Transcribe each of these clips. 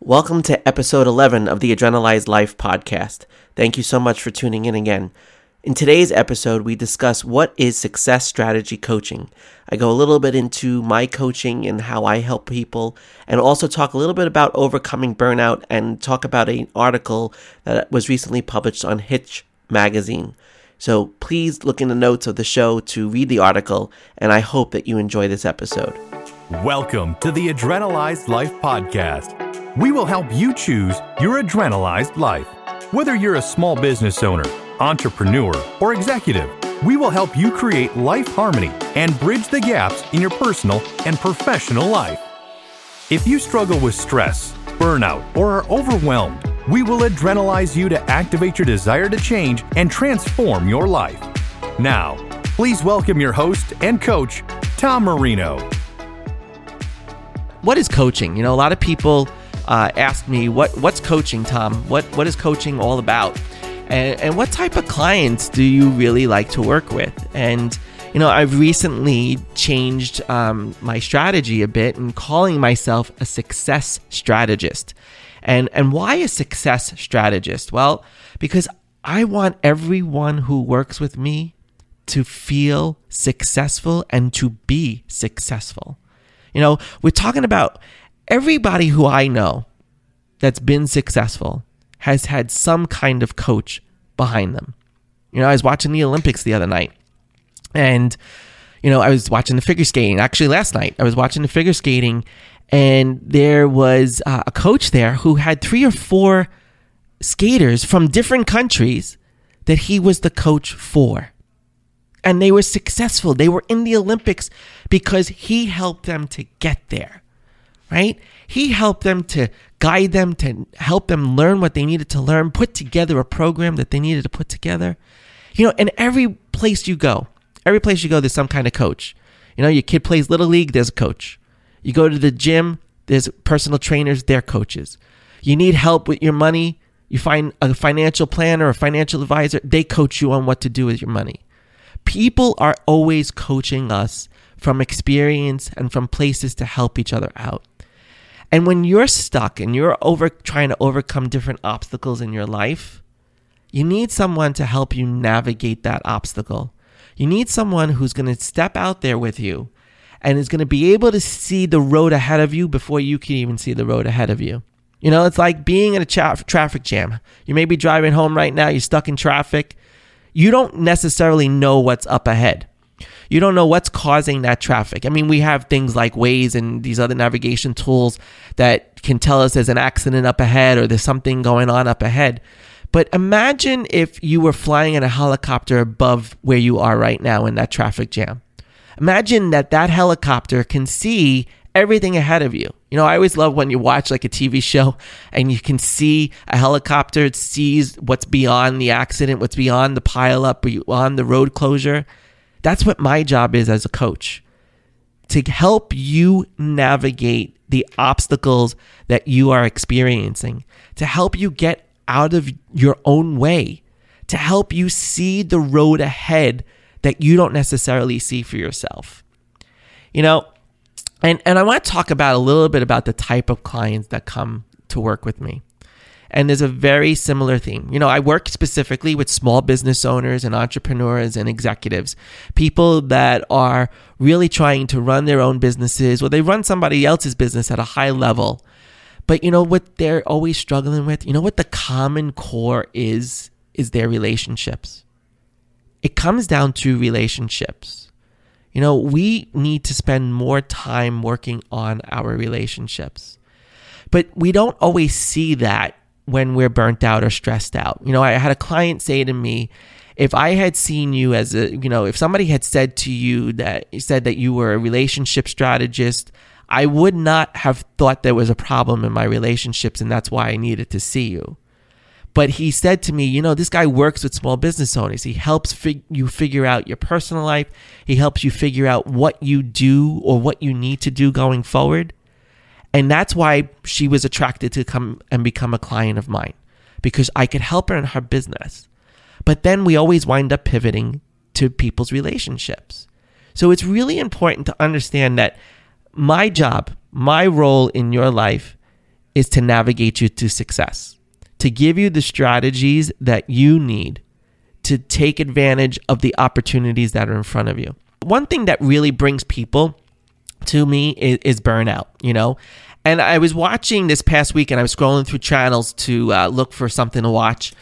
Welcome to episode 11 of the Adrenalized Life podcast. Thank you so much for tuning in again. In today's episode, we discuss what is success strategy coaching. I go a little bit into my coaching and how I help people, and also talk a little bit about overcoming burnout and talk about an article that was recently published on Hitched magazine. So please look in the notes of the show to read the article, and I hope that you enjoy this episode. Welcome to the Adrenalized Life podcast. We will help you choose your adrenalized life. Whether you're a small business owner, entrepreneur, or executive, we will help you create life harmony and bridge the gaps in your personal and professional life. If you struggle with stress, burnout, or are overwhelmed, we will adrenalize you to activate your desire to change and transform your life. Now, please welcome your host and coach, Tom Marino. What is coaching? You know, a lot of people uh, ask me, "What what's coaching, Tom? What what is coaching all about?" And, and what type of clients do you really like to work with? And you know, I've recently changed um, my strategy a bit and calling myself a success strategist. And and why a success strategist? Well, because I want everyone who works with me to feel successful and to be successful. You know, we're talking about everybody who I know that's been successful has had some kind of coach behind them. You know, I was watching the Olympics the other night and, you know, I was watching the figure skating. Actually, last night, I was watching the figure skating and there was uh, a coach there who had three or four skaters from different countries that he was the coach for. And they were successful. They were in the Olympics because he helped them to get there, right? He helped them to guide them, to help them learn what they needed to learn, put together a program that they needed to put together. You know, and every place you go, every place you go, there's some kind of coach. You know, your kid plays Little League, there's a coach. You go to the gym, there's personal trainers, they're coaches. You need help with your money, you find a financial planner or a financial advisor, they coach you on what to do with your money. People are always coaching us from experience and from places to help each other out. And when you're stuck and you're over trying to overcome different obstacles in your life, you need someone to help you navigate that obstacle. You need someone who's going to step out there with you and is going to be able to see the road ahead of you before you can even see the road ahead of you. You know, it's like being in a tra- traffic jam. You may be driving home right now, you're stuck in traffic. You don't necessarily know what's up ahead you don't know what's causing that traffic. I mean, we have things like Waze and these other navigation tools that can tell us there's an accident up ahead or there's something going on up ahead. But imagine if you were flying in a helicopter above where you are right now in that traffic jam. Imagine that that helicopter can see everything ahead of you. You know, I always love when you watch like a TV show and you can see a helicopter, it sees what's beyond the accident, what's beyond the pileup, beyond the road closure. That's what my job is as a coach to help you navigate the obstacles that you are experiencing, to help you get out of your own way, to help you see the road ahead that you don't necessarily see for yourself. You know, and, and I want to talk about a little bit about the type of clients that come to work with me. And there's a very similar theme. You know, I work specifically with small business owners and entrepreneurs and executives, people that are really trying to run their own businesses or they run somebody else's business at a high level. But you know what they're always struggling with? You know what the common core is? Is their relationships. It comes down to relationships. You know, we need to spend more time working on our relationships. But we don't always see that when we're burnt out or stressed out. You know, I had a client say to me, if I had seen you as a, you know, if somebody had said to you that said that you were a relationship strategist, I would not have thought there was a problem in my relationships and that's why I needed to see you. But he said to me, you know, this guy works with small business owners. He helps fig- you figure out your personal life. He helps you figure out what you do or what you need to do going forward. And that's why she was attracted to come and become a client of mine because I could help her in her business. But then we always wind up pivoting to people's relationships. So it's really important to understand that my job, my role in your life is to navigate you to success, to give you the strategies that you need to take advantage of the opportunities that are in front of you. One thing that really brings people to me is, is burnout, you know? And I was watching this past week and I was scrolling through channels to uh, look for something to watch.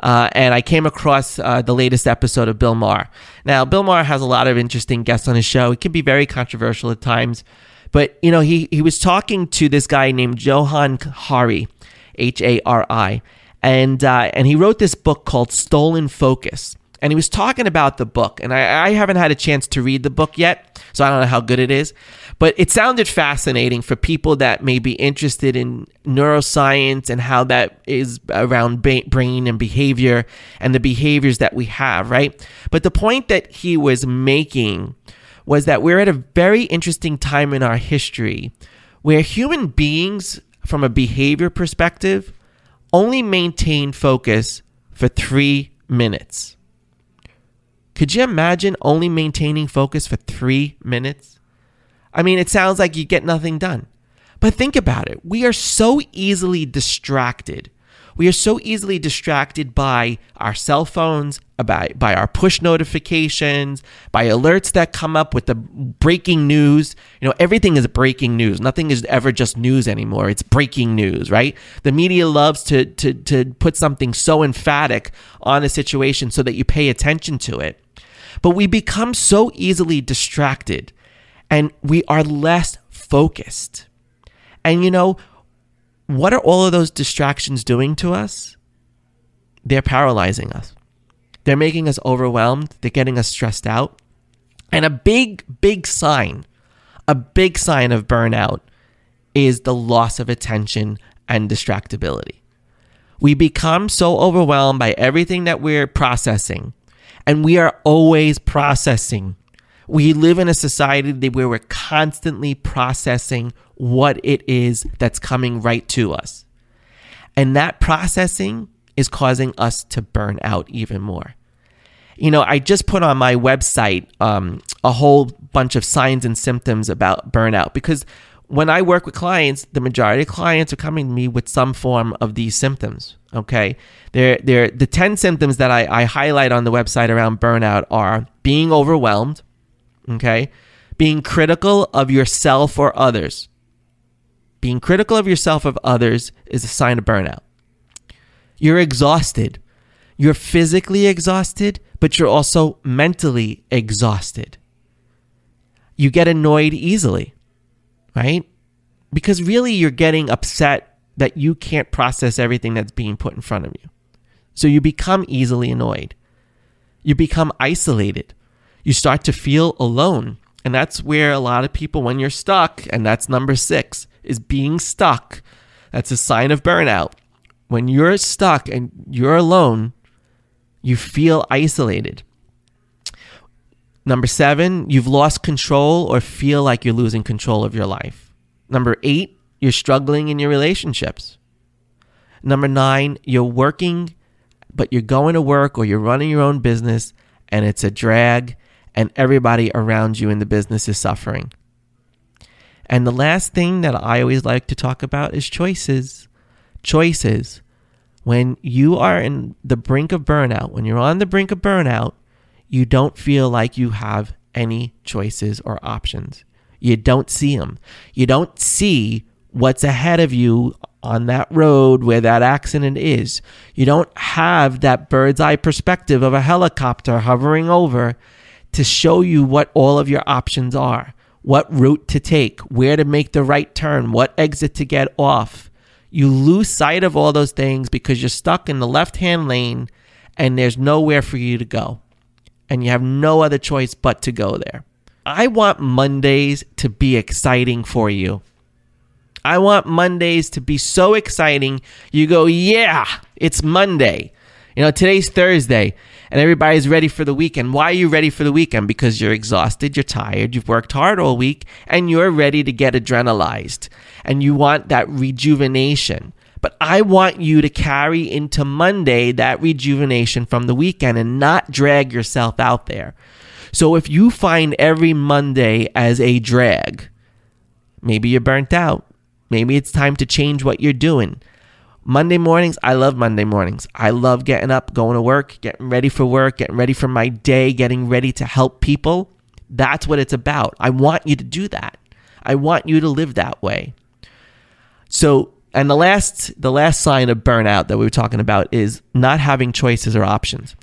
Uh, and I came across uh, the latest episode of Bill Maher. Now, Bill Maher has a lot of interesting guests on his show. It can be very controversial at times, but you know, he he was talking to this guy named Johan Hari, H A R I, and uh, and he wrote this book called Stolen Focus. And he was talking about the book, and I, I haven't had a chance to read the book yet, so I don't know how good it is. But it sounded fascinating for people that may be interested in neuroscience and how that is around brain and behavior and the behaviors that we have, right? But the point that he was making was that we're at a very interesting time in our history where human beings, from a behavior perspective, only maintain focus for three minutes. Could you imagine only maintaining focus for three minutes? I mean, it sounds like you get nothing done. But think about it. We are so easily distracted. We are so easily distracted by our cell phones, by, by our push notifications, by alerts that come up with the breaking news. You know, everything is breaking news. Nothing is ever just news anymore. It's breaking news, right? The media loves to, to, to put something so emphatic on a situation so that you pay attention to it. But we become so easily distracted and we are less focused. And you know, what are all of those distractions doing to us? They're paralyzing us. They're making us overwhelmed. They're getting us stressed out. And a big, big sign, a big sign of burnout is the loss of attention and distractibility. We become so overwhelmed by everything that we're processing, and we are always processing. We live in a society where we're constantly processing what it is that's coming right to us. And that processing is causing us to burn out even more. You know, I just put on my website um, a whole bunch of signs and symptoms about burnout because when I work with clients, the majority of clients are coming to me with some form of these symptoms. Okay. They're, they're, the 10 symptoms that I, I highlight on the website around burnout are being overwhelmed, Okay. Being critical of yourself or others. Being critical of yourself of others is a sign of burnout. You're exhausted. You're physically exhausted, but you're also mentally exhausted. You get annoyed easily, right? Because really you're getting upset that you can't process everything that's being put in front of you. So you become easily annoyed. You become isolated you start to feel alone. And that's where a lot of people, when you're stuck, and that's number six, is being stuck. That's a sign of burnout. When you're stuck and you're alone, you feel isolated. Number seven, you've lost control or feel like you're losing control of your life. Number eight, you're struggling in your relationships. Number nine, you're working, but you're going to work or you're running your own business and it's a drag and everybody around you in the business is suffering. And the last thing that I always like to talk about is choices. Choices. When you are in the brink of burnout, when you're on the brink of burnout, you don't feel like you have any choices or options. You don't see them. You don't see what's ahead of you on that road where that accident is. You don't have that bird's eye perspective of a helicopter hovering over to show you what all of your options are, what route to take, where to make the right turn, what exit to get off. You lose sight of all those things because you're stuck in the left hand lane and there's nowhere for you to go. And you have no other choice but to go there. I want Mondays to be exciting for you. I want Mondays to be so exciting. You go, yeah, it's Monday. You know, today's Thursday and everybody's ready for the weekend. Why are you ready for the weekend? Because you're exhausted, you're tired, you've worked hard all week, and you're ready to get adrenalized. And you want that rejuvenation. But I want you to carry into Monday that rejuvenation from the weekend and not drag yourself out there. So if you find every Monday as a drag, maybe you're burnt out. Maybe it's time to change what you're doing. Monday mornings, I love Monday mornings. I love getting up, going to work, getting ready for work, getting ready for my day, getting ready to help people. That's what it's about. I want you to do that. I want you to live that way. So, and the last the last sign of burnout that we were talking about is not having choices or options.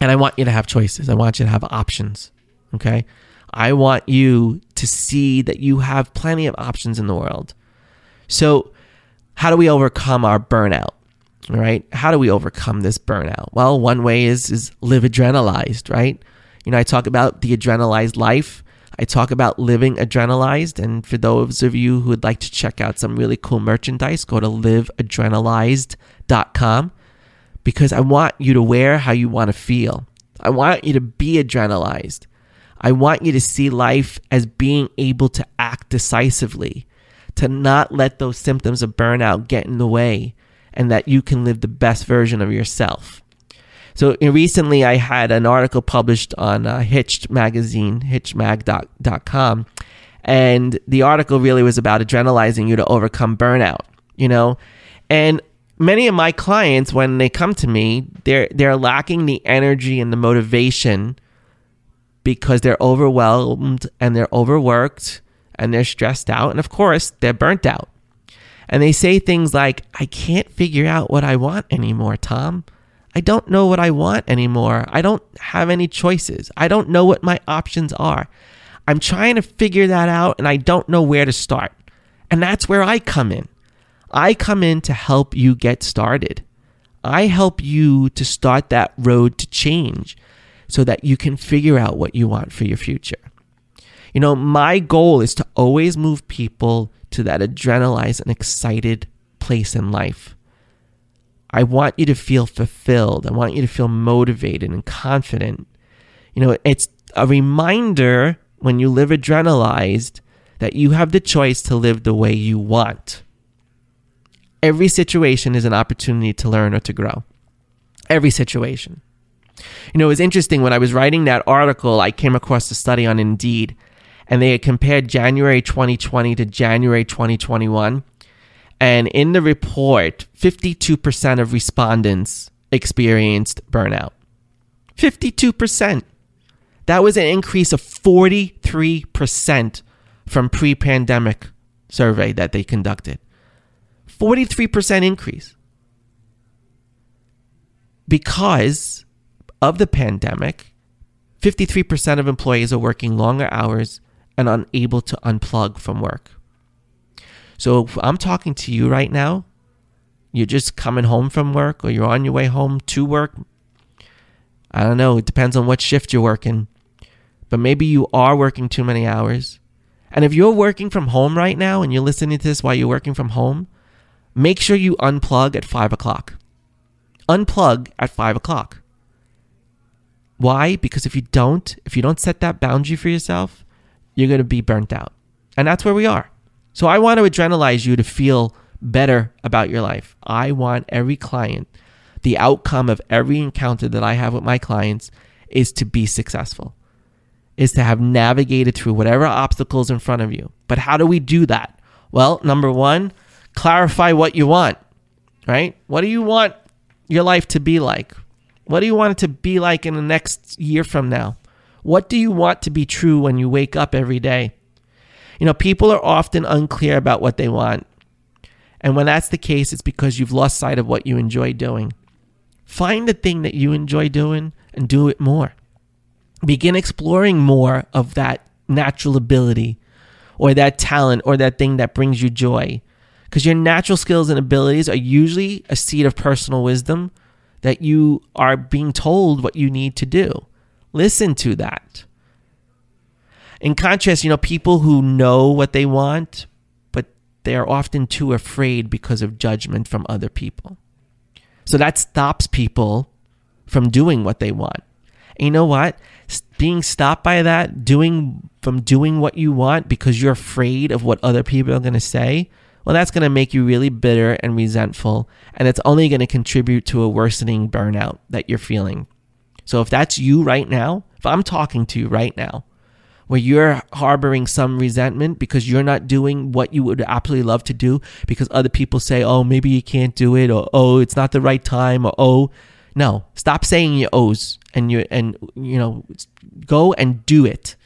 And I want you to have choices. I want you to have options. Okay? I want you to see that you have plenty of options in the world. So, how do we overcome our burnout? Right? How do we overcome this burnout? Well, one way is is live adrenalized, right? You know, I talk about the adrenalized life. I talk about living adrenalized. And for those of you who would like to check out some really cool merchandise, go to liveadrenalized.com because I want you to wear how you want to feel. I want you to be adrenalized. I want you to see life as being able to act decisively, to not let those symptoms of burnout get in the way, and that you can live the best version of yourself. So recently, I had an article published on uh, Hitched magazine, hitchedmag.com, and the article really was about adrenalizing you to overcome burnout. You know, and many of my clients, when they come to me, they're they're lacking the energy and the motivation because they're overwhelmed and they're overworked and they're stressed out, and of course, they're burnt out. And they say things like, "I can't figure out what I want anymore, Tom." I don't know what I want anymore. I don't have any choices. I don't know what my options are. I'm trying to figure that out and I don't know where to start. And that's where I come in. I come in to help you get started. I help you to start that road to change so that you can figure out what you want for your future. You know, my goal is to always move people to that adrenalized and excited place in life. I want you to feel fulfilled. I want you to feel motivated and confident. You know, it's a reminder when you live adrenalized that you have the choice to live the way you want. Every situation is an opportunity to learn or to grow. Every situation. You know, it was interesting when I was writing that article, I came across a study on Indeed, and they had compared January 2020 to January 2021 and in the report, 52% of respondents experienced burnout. 52%. That was an increase of 43% from pre pandemic survey that they conducted. 43% increase. Because of the pandemic, 53% of employees are working longer hours and unable to unplug from work. So if I'm talking to you right now, you're just coming home from work or you're on your way home to work. I don't know. It depends on what shift you're working. But maybe you are working too many hours. And if you're working from home right now and you're listening to this while you're working from home, make sure you unplug at five o'clock. Unplug at five o'clock. Why? Because if you don't, if you don't set that boundary for yourself, you're going to be burnt out. And that's where we are. So I want to adrenalize you to feel better about your life. I want every client, the outcome of every encounter that I have with my clients is to be successful, is to have navigated through whatever obstacles in front of you. But how do we do that? Well, number one, clarify what you want, right? What do you want your life to be like? What do you want it to be like in the next year from now? What do you want to be true when you wake up every day? You know, people are often unclear about what they want. And when that's the case, it's because you've lost sight of what you enjoy doing. Find the thing that you enjoy doing and do it more. Begin exploring more of that natural ability or that talent or that thing that brings you joy. Because your natural skills and abilities are usually a seed of personal wisdom that you are being told what you need to do. Listen to that. In contrast, you know, people who know what they want, but they are often too afraid because of judgment from other people. So that stops people from doing what they want. And you know what? Being stopped by that, doing from doing what you want because you're afraid of what other people are going to say, well, that's going to make you really bitter and resentful. And it's only going to contribute to a worsening burnout that you're feeling. So if that's you right now, if I'm talking to you right now, where you're harboring some resentment because you're not doing what you would absolutely love to do because other people say, oh, maybe you can't do it, or oh, it's not the right time, or oh, no, stop saying your ohs and you and you know, go and do it.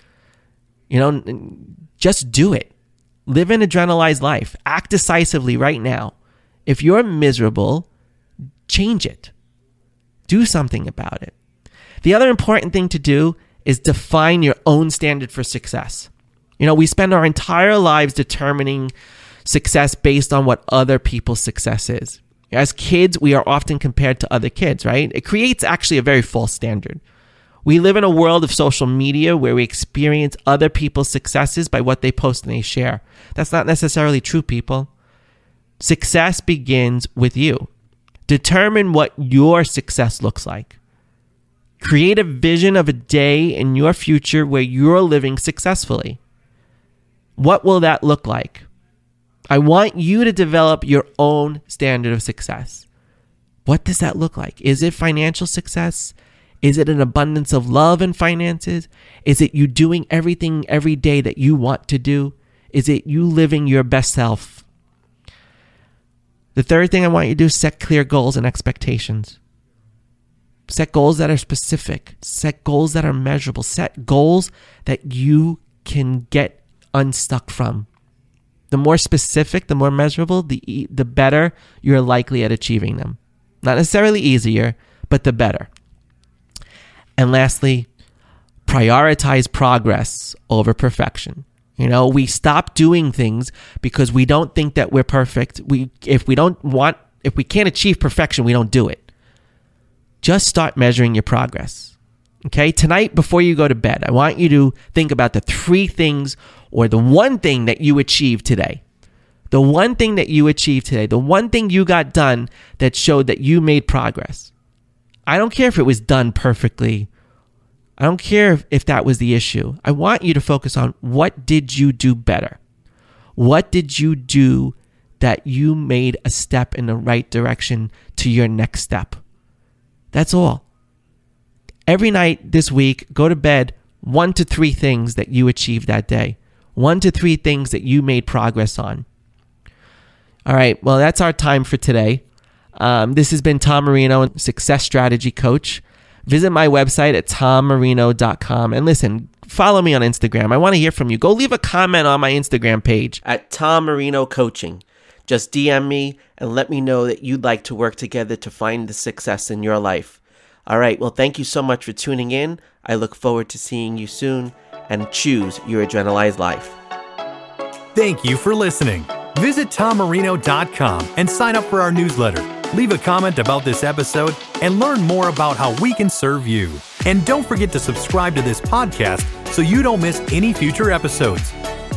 You know, just do it. Live an adrenalized life. Act decisively right now. If you're miserable, change it. Do something about it. The other important thing to do is define your own standard for success. You know, we spend our entire lives determining success based on what other people's success is. As kids, we are often compared to other kids, right? It creates actually a very false standard. We live in a world of social media where we experience other people's successes by what they post and they share. That's not necessarily true, people. Success begins with you. Determine what your success looks like. Create a vision of a day in your future where you're living successfully. What will that look like? I want you to develop your own standard of success. What does that look like? Is it financial success? Is it an abundance of love and finances? Is it you doing everything every day that you want to do? Is it you living your best self? The third thing I want you to do is set clear goals and expectations. Set goals that are specific. Set goals that are measurable. Set goals that you can get unstuck from. The more specific, the more measurable, the the better you're likely at achieving them. Not necessarily easier, but the better. And lastly, prioritize progress over perfection. You know, we stop doing things because we don't think that we're perfect. We if we don't want if we can't achieve perfection, we don't do it just start measuring your progress. Okay, tonight before you go to bed, I want you to think about the three things or the one thing that you achieved today. The one thing that you achieved today, the one thing you got done that showed that you made progress. I don't care if it was done perfectly. I don't care if that was the issue. I want you to focus on what did you do better? What did you do that you made a step in the right direction to your next step? That's all. Every night this week, go to bed one to three things that you achieved that day, one to three things that you made progress on. All right, well, that's our time for today. Um, this has been Tom Marino, Success Strategy Coach. Visit my website at tommarino.com and listen, follow me on Instagram. I want to hear from you. Go leave a comment on my Instagram page at Tom Marino Coaching. Just DM me and let me know that you'd like to work together to find the success in your life. All right, well, thank you so much for tuning in. I look forward to seeing you soon and choose your adrenalized life. Thank you for listening. Visit tommarino.com and sign up for our newsletter. Leave a comment about this episode and learn more about how we can serve you. And don't forget to subscribe to this podcast so you don't miss any future episodes.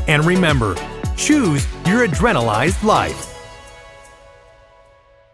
And remember, Choose your adrenalized life.